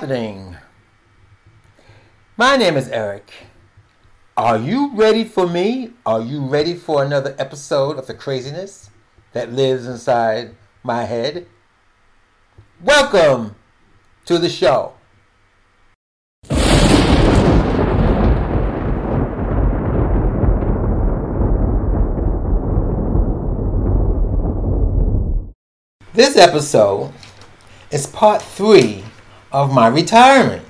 happening? My name is Eric. Are you ready for me? Are you ready for another episode of the craziness that lives inside my head? Welcome to the show. This episode is part three of my retirement.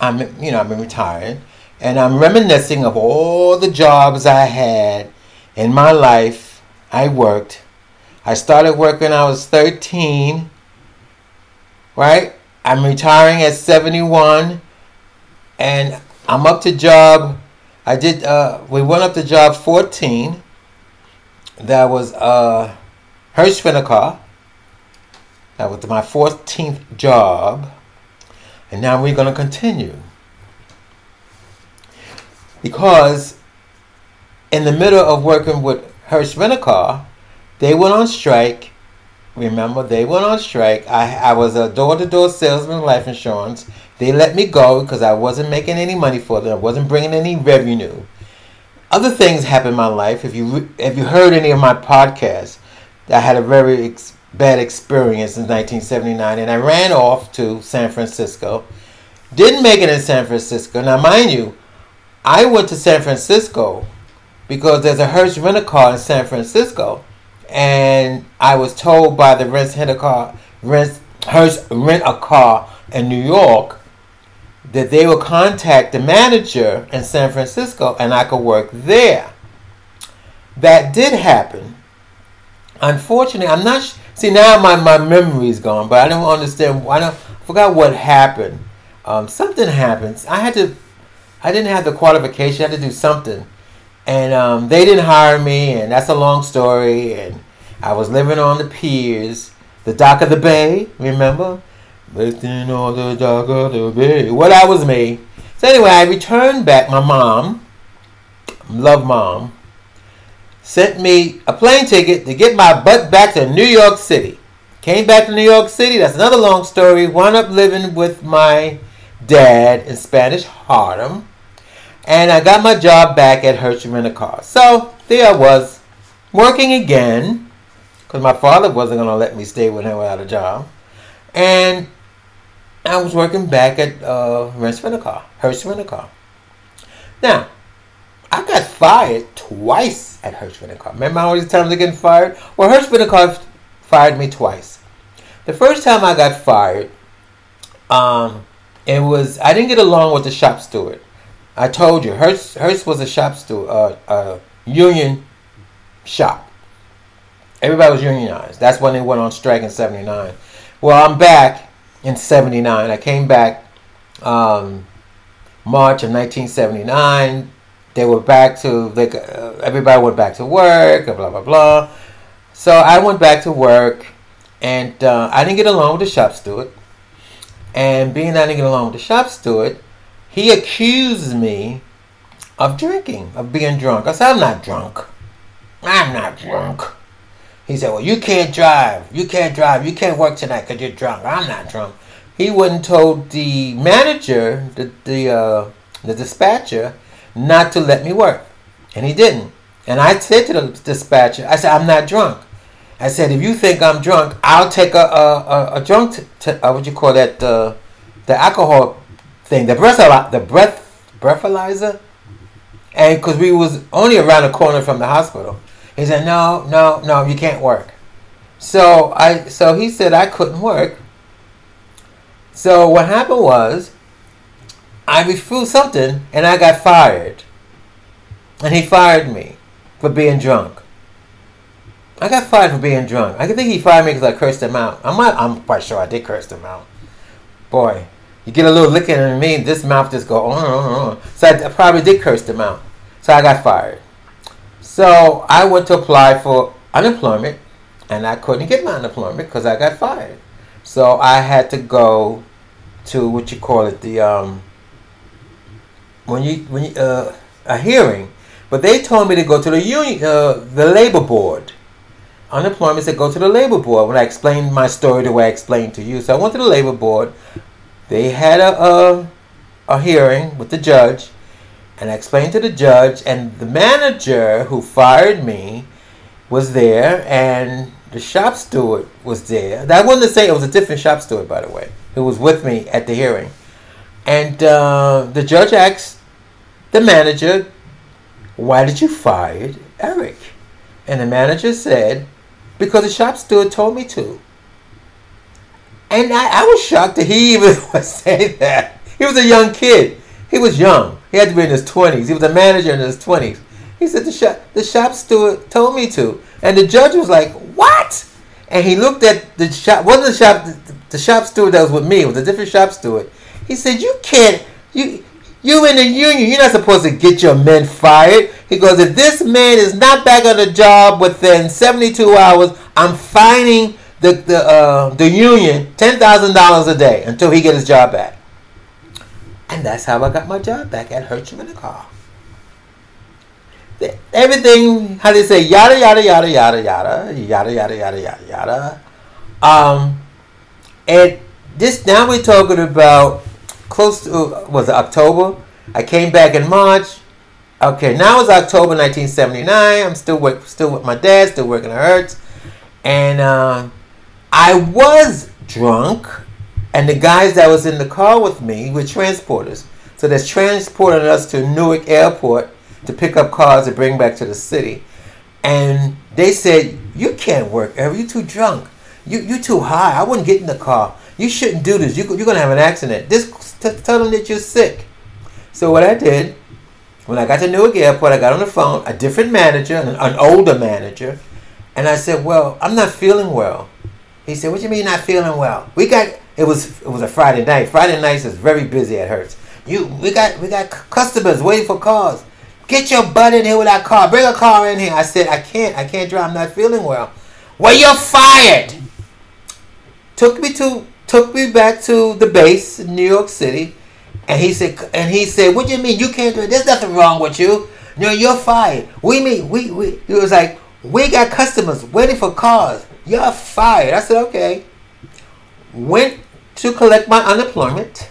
I'm, you know, I've been retired, and I'm reminiscing of all the jobs I had in my life. I worked. I started working I was 13. Right? I'm retiring at 71, and I'm up to job. I did. Uh, we went up to job 14. That was uh, Hertz That was my 14th job. And now we're going to continue. Because in the middle of working with Hertz they went on strike. Remember, they went on strike. I, I was a door to door salesman of life insurance. They let me go because I wasn't making any money for them. I wasn't bringing any revenue. Other things happened in my life. If you if you heard any of my podcasts, I had a very ex- bad experience in 1979, and I ran off to San Francisco. Didn't make it in San Francisco. Now, mind you, I went to San Francisco because there's a Hertz rent a car in San Francisco, and I was told by the rent a car rent rent a car in New York that they would contact the manager in San Francisco and I could work there. That did happen. Unfortunately, I'm not. See now my, my memory is gone, but I don't understand. I don't I forgot what happened. Um, something happens. I had to. I didn't have the qualification. I had to do something, and um, they didn't hire me. And that's a long story. And I was living on the piers, the dock of the bay. Remember, living on the dock of the bay. Well, that was me. So anyway, I returned back. My mom, love mom sent me a plane ticket to get my butt back to New York City. Came back to New York City. That's another long story. Wound up living with my dad in Spanish Harlem. And I got my job back at Hertz Rent a Car. So there I was, working again, because my father wasn't going to let me stay with him without a job. And I was working back at uh, Rent a Car, Hertz Rent a Car. Now, I got fired twice at Hertz Rent-A-Car. Remember all these times I getting fired? Well, Hertz Rent-A-Car fired me twice. The first time I got fired, um, it was I didn't get along with the shop steward. I told you, Hertz, Hertz was a shop steward, uh, a union shop. Everybody was unionized. That's when they went on strike in '79. Well, I'm back in '79. I came back um, March of 1979 they were back to like uh, everybody went back to work blah blah blah. So i went back to work and uh, i didn't get along with the shop steward. And being i didn't get along with the shop steward he accused me of drinking of being drunk. I said i'm not drunk. I'm not drunk. He said well you can't drive. You can't drive. You can't work tonight because you're drunk. I'm not drunk. He wouldn't told the manager the, the, uh, the dispatcher not to let me work. And he didn't. And I said to the dispatcher, I said, I'm not drunk. I said, if you think I'm drunk, I'll take a a, a, a drunk, t- t- uh, what you call that, uh, the alcohol thing, the breath, the breath, breathalyzer. And because we was only around the corner from the hospital. He said, no, no, no, you can't work. So I, so he said I couldn't work. So what happened was, I refused something and I got fired. And he fired me for being drunk. I got fired for being drunk. I think he fired me because I cursed him out. I'm not, I'm quite sure I did curse him out. Boy, you get a little licking in me, this mouth just go on and on, on. So I probably did curse him out. So I got fired. So I went to apply for unemployment and I couldn't get my unemployment because I got fired. So I had to go to what you call it, the um, when you when you, uh, a hearing, but they told me to go to the union, uh, the labor board. Unemployment said go to the labor board. When I explained my story the way I explained to you, so I went to the labor board. they had a, a, a hearing with the judge, and I explained to the judge, and the manager who fired me was there, and the shop steward was there. I wanted to say it was a different shop steward, by the way, who was with me at the hearing. And uh, the judge asked the manager, Why did you fire Eric? And the manager said, Because the shop steward told me to. And I, I was shocked that he even was saying that. He was a young kid. He was young. He had to be in his 20s. He was a manager in his 20s. He said, the shop, the shop steward told me to. And the judge was like, What? And he looked at the shop, wasn't the shop, the, the shop steward that was with me, it was a different shop steward. He said, You can't, you, you in the union, you're not supposed to get your men fired. He goes, If this man is not back on the job within 72 hours, I'm fining the, the, uh, the union $10,000 a day until he gets his job back. And that's how I got my job back at Hertz Rent-A-Car. Everything, how you say, yada, yada, yada, yada, yada, yada, yada, yada, yada, yada. Um, and this, now we're talking about close to, was it October? I came back in March. Okay, now it's October 1979. I'm still work, still with my dad, still working at Hertz. And, uh, I was drunk, and the guys that was in the car with me were transporters. So they transported us to Newark Airport to pick up cars to bring back to the city. And they said, You can't work, Eric. You're too drunk. You, you're too high. I wouldn't get in the car. You shouldn't do this. You, you're to have an accident. Just t- tell them that you're sick. So what I did, when I got to Newark Airport, I got on the phone, a different manager, an, an older manager, and I said, Well, I'm not feeling well. He said, "What do you mean not feeling well? We got it was it was a Friday night. Friday nights is very busy at Hertz. You we got we got customers waiting for cars. Get your butt in here with that car. Bring a car in here." I said, "I can't. I can't drive. I'm not feeling well." Well, you're fired. Took me to took me back to the base in New York City, and he said and he said, "What do you mean you can't do it? There's nothing wrong with you. No, you're fired. We mean we we." It was like we got customers waiting for cars. You're fired. I said, okay. Went to collect my unemployment.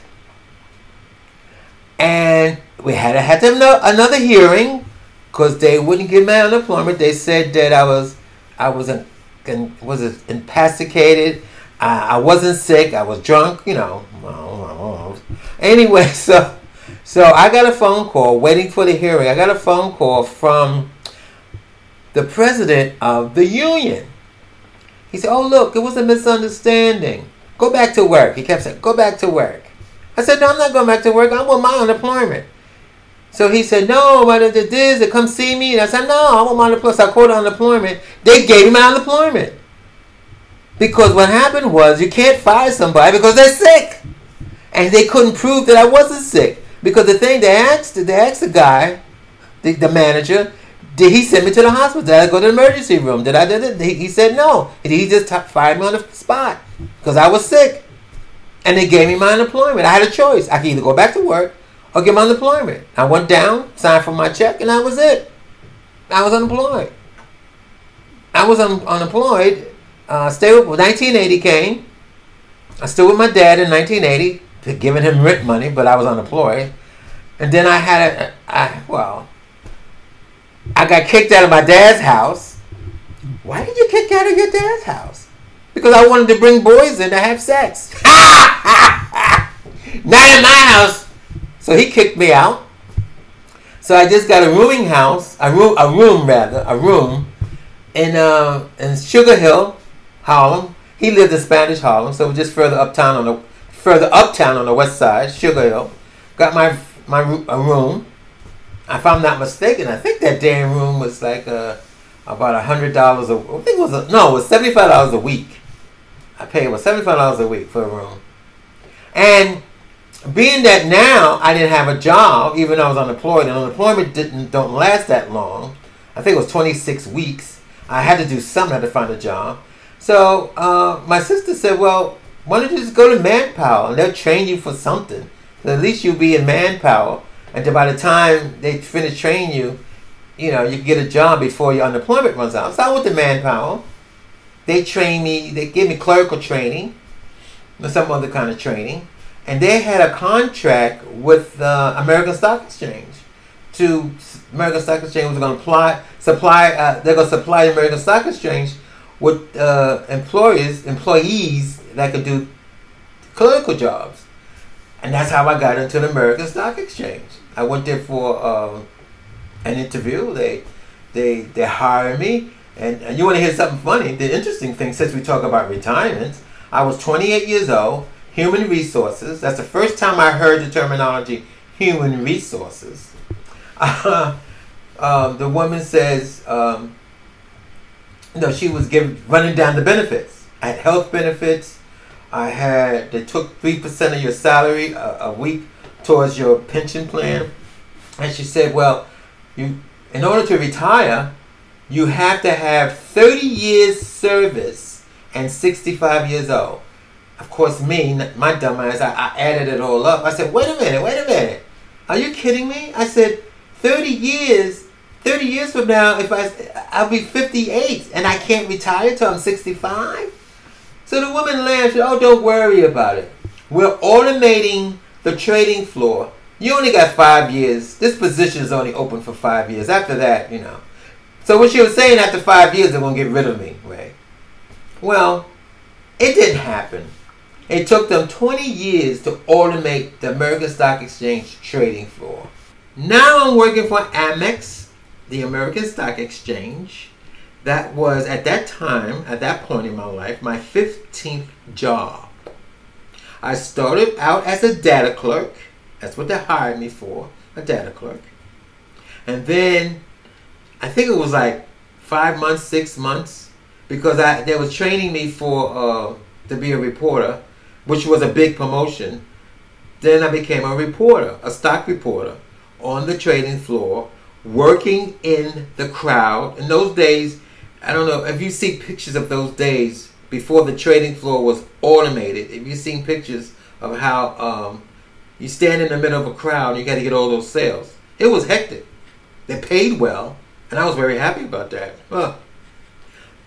And we had to have another hearing because they wouldn't give me unemployment. They said that I was I was in, in was intoxicated. I, I wasn't sick. I was drunk. You know. Anyway, so so I got a phone call waiting for the hearing. I got a phone call from the president of the union. He said, Oh, look, it was a misunderstanding. Go back to work. He kept saying, Go back to work. I said, No, I'm not going back to work. I want my unemployment. So he said, No, what it is, come see me. And I said, No, I want my unemployment. So I called unemployment. They gave me my unemployment. Because what happened was you can't fire somebody because they're sick. And they couldn't prove that I wasn't sick. Because the thing they asked, they asked the guy, the, the manager, did he send me to the hospital? Did I go to the emergency room? Did I did it? He, he said no. He just t- fired me on the spot because I was sick, and they gave me my unemployment. I had a choice. I could either go back to work or get my unemployment. I went down, signed for my check, and that was it. I was unemployed. I was un- unemployed. Uh, stayed with 1980 came. I still with my dad in 1980, giving him rent money, but I was unemployed. And then I had a, I, well, I got kicked out of my dad's house. Why did you kick out of your dad's house? Because I wanted to bring boys in to have sex. Not in my house. So he kicked me out. So I just got a rooming house, a room, a room rather, a room in uh, in Sugar Hill, Harlem. He lived in Spanish Harlem, so just further uptown on the further uptown on the west side, Sugar Hill. Got my my a room if I'm not mistaken, I think that damn room was like uh, about a hundred dollars a. I think it was a, no, it was seventy five dollars a week. I paid was seventy five dollars a week for a room, and being that now I didn't have a job, even though I was unemployed, and unemployment didn't don't last that long. I think it was twenty six weeks. I had to do something. I had to find a job. So uh, my sister said, "Well, why don't you just go to Manpower and they'll train you for something? at least you'll be in Manpower." and by the time they finish training you, you know, you can get a job before your unemployment runs out. So I went to Manpower. They train me, they give me clerical training, or some other kind of training. and they had a contract with the American Stock Exchange. To American Stock Exchange was going to supply. Uh, they're going to supply the American Stock Exchange with uh, employees, employees that could do clinical jobs, and that's how I got into the American Stock Exchange. I went there for uh, an interview. They they they hired me, and, and you want to hear something funny? The interesting thing, since we talk about retirement, I was 28 years old. Human resources. That's the first time I heard the terminology human resources. um, the woman says, um, you know, she was giving running down the benefits. I had health benefits. I had they took three percent of your salary a, a week towards your pension plan, and she said, well, you in order to retire, you have to have 30 years service and 65 years old. Of course, me, my dumb ass, I, I added it all up. I said, wait a minute, wait a minute. Are you kidding me? I said, 30 years, 30 years from now, if I, I'll be 58 and I can't retire till I'm 65? So the woman laughed, oh, don't worry about it. We're automating the trading floor. You only got five years. This position is only open for five years. After that, you know, so what she was saying after five years, they're going to get rid of me, right? Well, it didn't happen. It took them 20 years to automate the American Stock Exchange trading floor. Now I'm working for Amex, the American Stock Exchange. That was at that time, at that point in my life, my 15th job. I started out as a data clerk. That's what they hired me for, a data clerk. And then I think it was like five months, six months, because I they was training me for uh, to be a reporter, which was a big promotion. Then I became a reporter, a stock reporter, on the trading floor, working in the crowd. In those days, I don't know if you see pictures of those days before the trading floor was automated. If you've seen pictures of how um, you stand in the middle of a crowd, you got to get all those sales. It was hectic. They paid well, and I was very happy about that.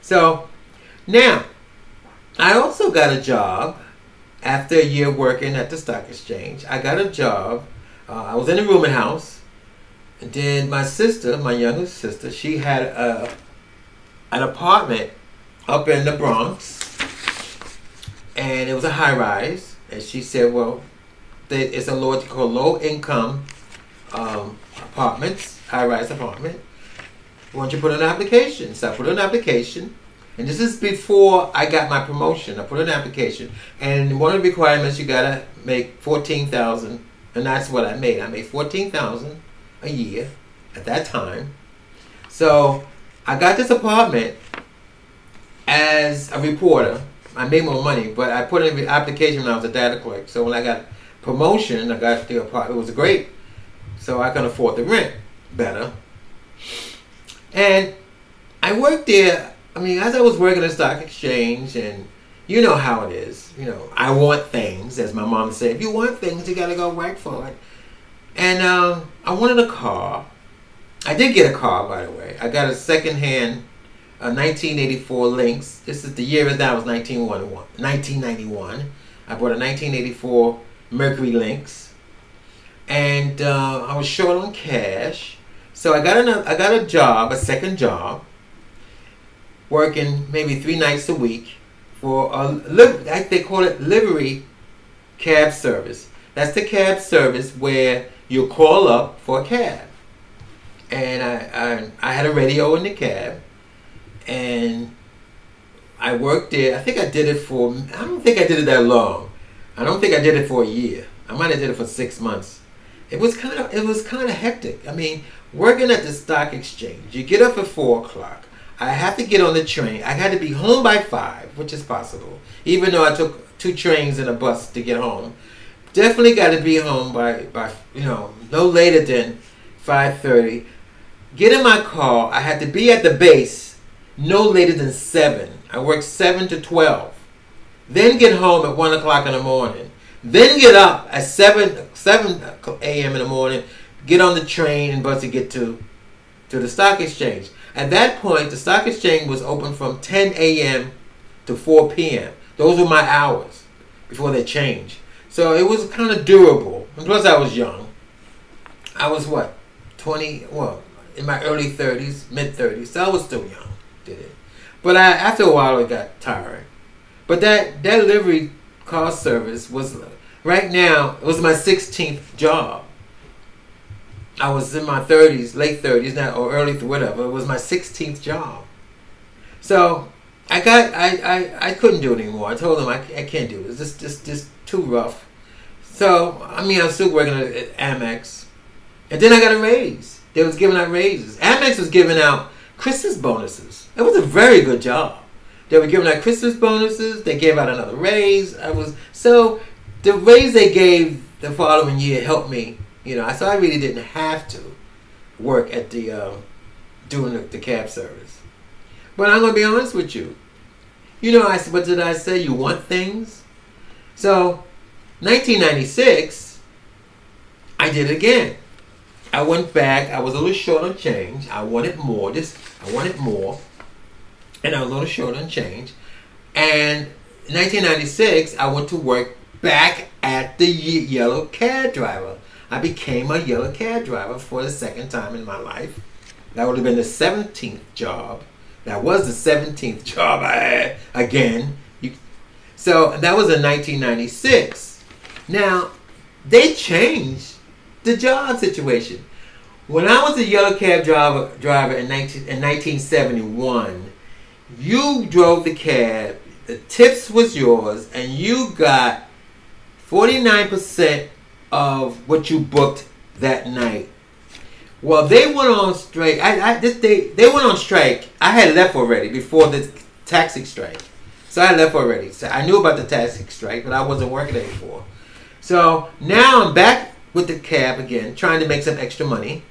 So now, I also got a job after a year working at the stock exchange. I got a job. Uh, I was in a rooming house. Then my sister, my younger sister, she had a, an apartment up in the Bronx. And it was a high rise. And she said, well, it's a called low income um, apartments, high rise apartment. Why don't you put an application? So I put an application. And this is before I got my promotion. I put an application. And one of the requirements you gotta make fourteen thousand and that's what I made. I made fourteen thousand a year at that time. So I got this apartment as a reporter. I made more money, but I put in the application when I was a data clerk. So when I got promotion, I got the apartment. It was great. So I can afford the rent better. And I worked there. I mean, as I was working at stock exchange, and you know how it is. You know, I want things, as my mom said. If you want things, you gotta go work for it. And um, I wanted a car. I did get a car, by the way. I got a secondhand a 1984 Lynx. This is the year is now was 1991. I bought a 1984 Mercury Lynx, and uh, I was short on cash. So I got another, I got a job, a second job, working maybe three nights a week for a they call it livery cab service. That's the cab service where you call up for a cab. And I, I, I had a radio in the cab, and I worked there. I think I did it for. I don't think I did it that long. I don't think I did it for a year. I might have did it for six months. It was kind of it was kind of hectic. I mean, working at the stock exchange. You get up at four o'clock. I have to get on the train. I had to be home by five, which is possible, even though I took two trains and a bus to get home. Definitely got to be home by by you know no later than five thirty. Get in my car. I had to be at the base no later than seven. I worked seven to twelve. Then get home at one o'clock in the morning. Then get up at seven seven a.m. in the morning get on the train and bus to get to to the stock exchange. At that point, the stock exchange was open from 10 a.m. to 4 p.m. Those were my hours before they changed. So it was kind of durable. And plus, I was young. I was what, twenty? Well, in my early thirties, mid thirties. So I was still young. Did it, but I, after a while, it got tiring. But that that delivery car service was right now. It was my sixteenth job. I was in my thirties, late thirties now, or early whatever. It was my sixteenth job. So I got I, I, I couldn't do it anymore. I told them I, I can't do it. this. Just just too rough. So I mean I'm still working at Amex, and then I got a raise. They was giving out raises. Amex was giving out Christmas bonuses. It was a very good job. They were giving out Christmas bonuses. They gave out another raise. I was so the raise they gave the following year helped me. You know, so I really didn't have to work at the uh, doing the, the cab service. But I'm gonna be honest with you. You know, I what did I say? You want things. So, 1996, I did it again. I went back. I was a little short on change. I wanted more. This I wanted more, and I was a little short on change. And 1996, I went to work back at the yellow cab driver. I became a yellow cab driver for the second time in my life. That would have been the 17th job that was the 17th job I had again. You, so that was in 1996. Now, they changed the job situation. When I was a yellow cab driver, driver in, 19, in 1971, you drove the cab, the tips was yours, and you got 49% of what you booked that night well, they went on strike. I, I this they they went on strike. I had left already before the taxi strike, so I left already. So I knew about the taxi strike, but I wasn't working anymore. So now I'm back with the cab again, trying to make some extra money,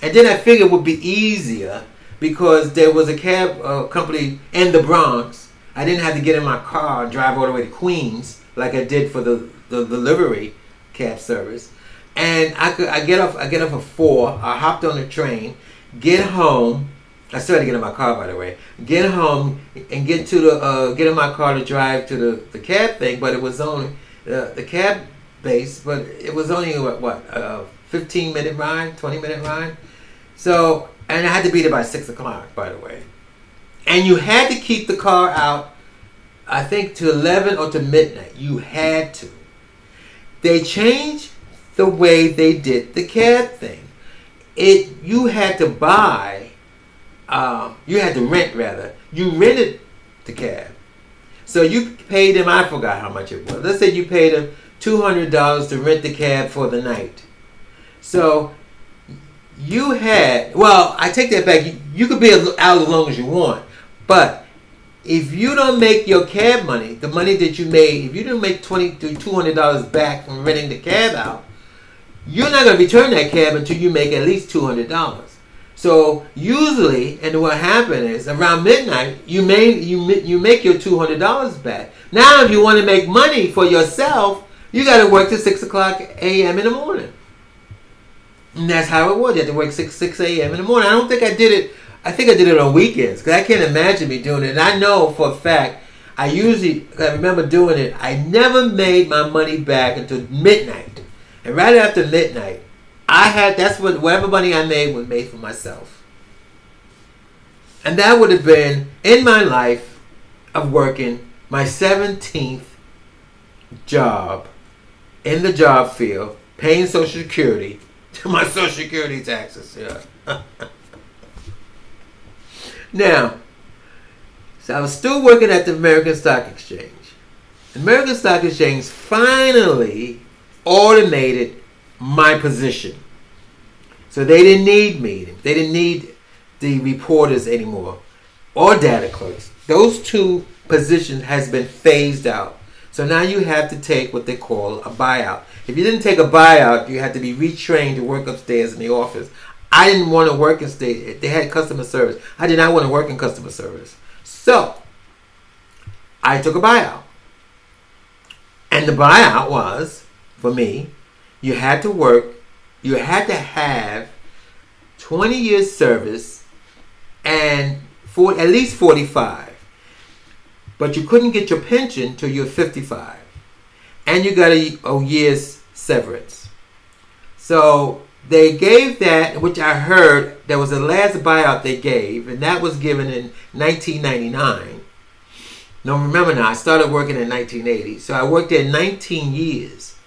and then I figured it would be easier because there was a cab uh, company in the Bronx. I didn't have to get in my car and drive all the way to Queens like I did for the the delivery cab service. And I could I get off I get off at four. I hopped on the train, get home. I still had to get in my car by the way. Get home and get to the uh, get in my car to drive to the, the cab thing, but it was only uh, the cab base, but it was only what what uh, fifteen minute ride, twenty minute ride. So and I had to be there by six o'clock, by the way. And you had to keep the car out, I think to eleven or to midnight. You had to. They changed the way they did the cab thing. It you had to buy, uh, you had to rent rather. You rented the cab, so you paid them. I forgot how much it was. Let's say you paid them two hundred dollars to rent the cab for the night. So you had well, I take that back. You, you could be out as long as you want, but if you don't make your cab money, the money that you made, if you don't make twenty to two hundred dollars back from renting the cab out, you're not going to return that cab until you make at least $200. So usually, and what happened is around midnight, you may you you make your two hundred dollars back. Now, if you want to make money for yourself, you got to work till six o'clock a.m. in the morning, and that's how it was. You had to work six six a.m. in the morning. I don't think I did it. I think I did it on weekends because I can't imagine me doing it. And I know for a fact I usually I remember doing it. I never made my money back until midnight. And right after midnight, I had that's what whatever money I made was made for myself. And that would have been in my life of working my 17th job in the job field, paying Social Security to my Social Security taxes. Yeah. now, so I was still working at the American Stock Exchange. American Stock Exchange finally automated my position. So they didn't need me. They didn't need the reporters anymore or data clerks. Those two positions has been phased out. So now you have to take what they call a buyout. If you didn't take a buyout, you had to be retrained to work upstairs in the office. I didn't want to work in state. They had customer service. I did not want to work in customer service. So I took a buyout. And the buyout was for me, you had to work, you had to have 20 years service and for at least 45. But you couldn't get your pension till you're 55. and you got a, a year's severance. So they gave that, which I heard there was the last buyout they gave, and that was given in 1999. No, remember now, I started working in 1980, so I worked there 19 years.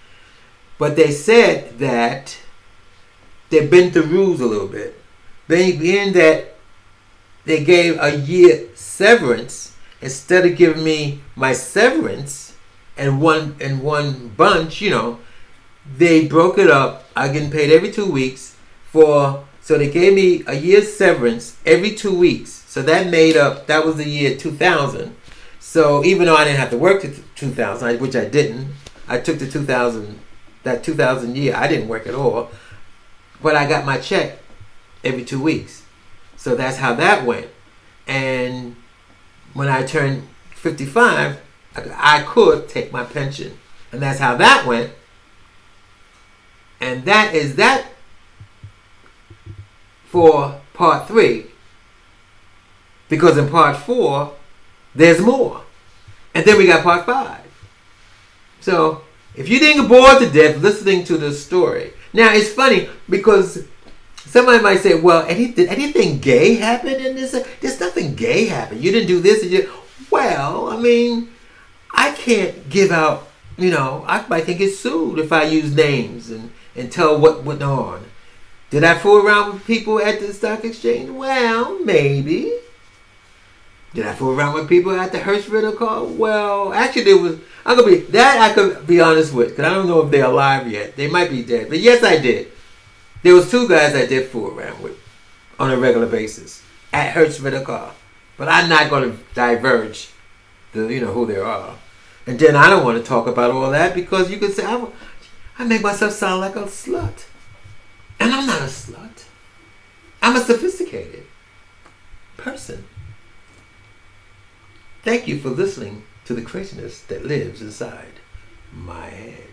But they said that they bent the rules a little bit. They being that they gave a year severance instead of giving me my severance and one in one bunch, you know, they broke it up. I getting paid every two weeks for so they gave me a year's severance every two weeks. So that made up that was the year 2000. So even though I didn't have to work to 2000, which I didn't, I took the 2000 that 2000 year. I didn't work at all, but I got my check every two weeks. So that's how that went. And when I turned 55, I could take my pension, and that's how that went. And that is that for part three. Because in part four, there's more. And then we got part five. So if you didn't get bored to death listening to this story, now it's funny because somebody might say, "Well, anything, anything gay happened in this? There's nothing gay happened. You didn't do this." And you, well, I mean, I can't give out. You know, I might get sued if I use names and and tell what went on. Did I fool around with people at the stock exchange? Well, maybe. Did I fool around with people at the Hertz Rental Car? Well, actually, there was. I'm gonna be that. I could be honest with because I don't know if they're alive yet. They might be dead, but yes, I did. There was two guys I did fool around with on a regular basis at Hertz Rental Car, but I'm not gonna diverge the you know who they are. And then I don't want to talk about all that because you could say I, I make myself sound like a slut, and I'm not a slut. I'm a sophisticated person. Thank you for listening to the craziness that lives inside my head.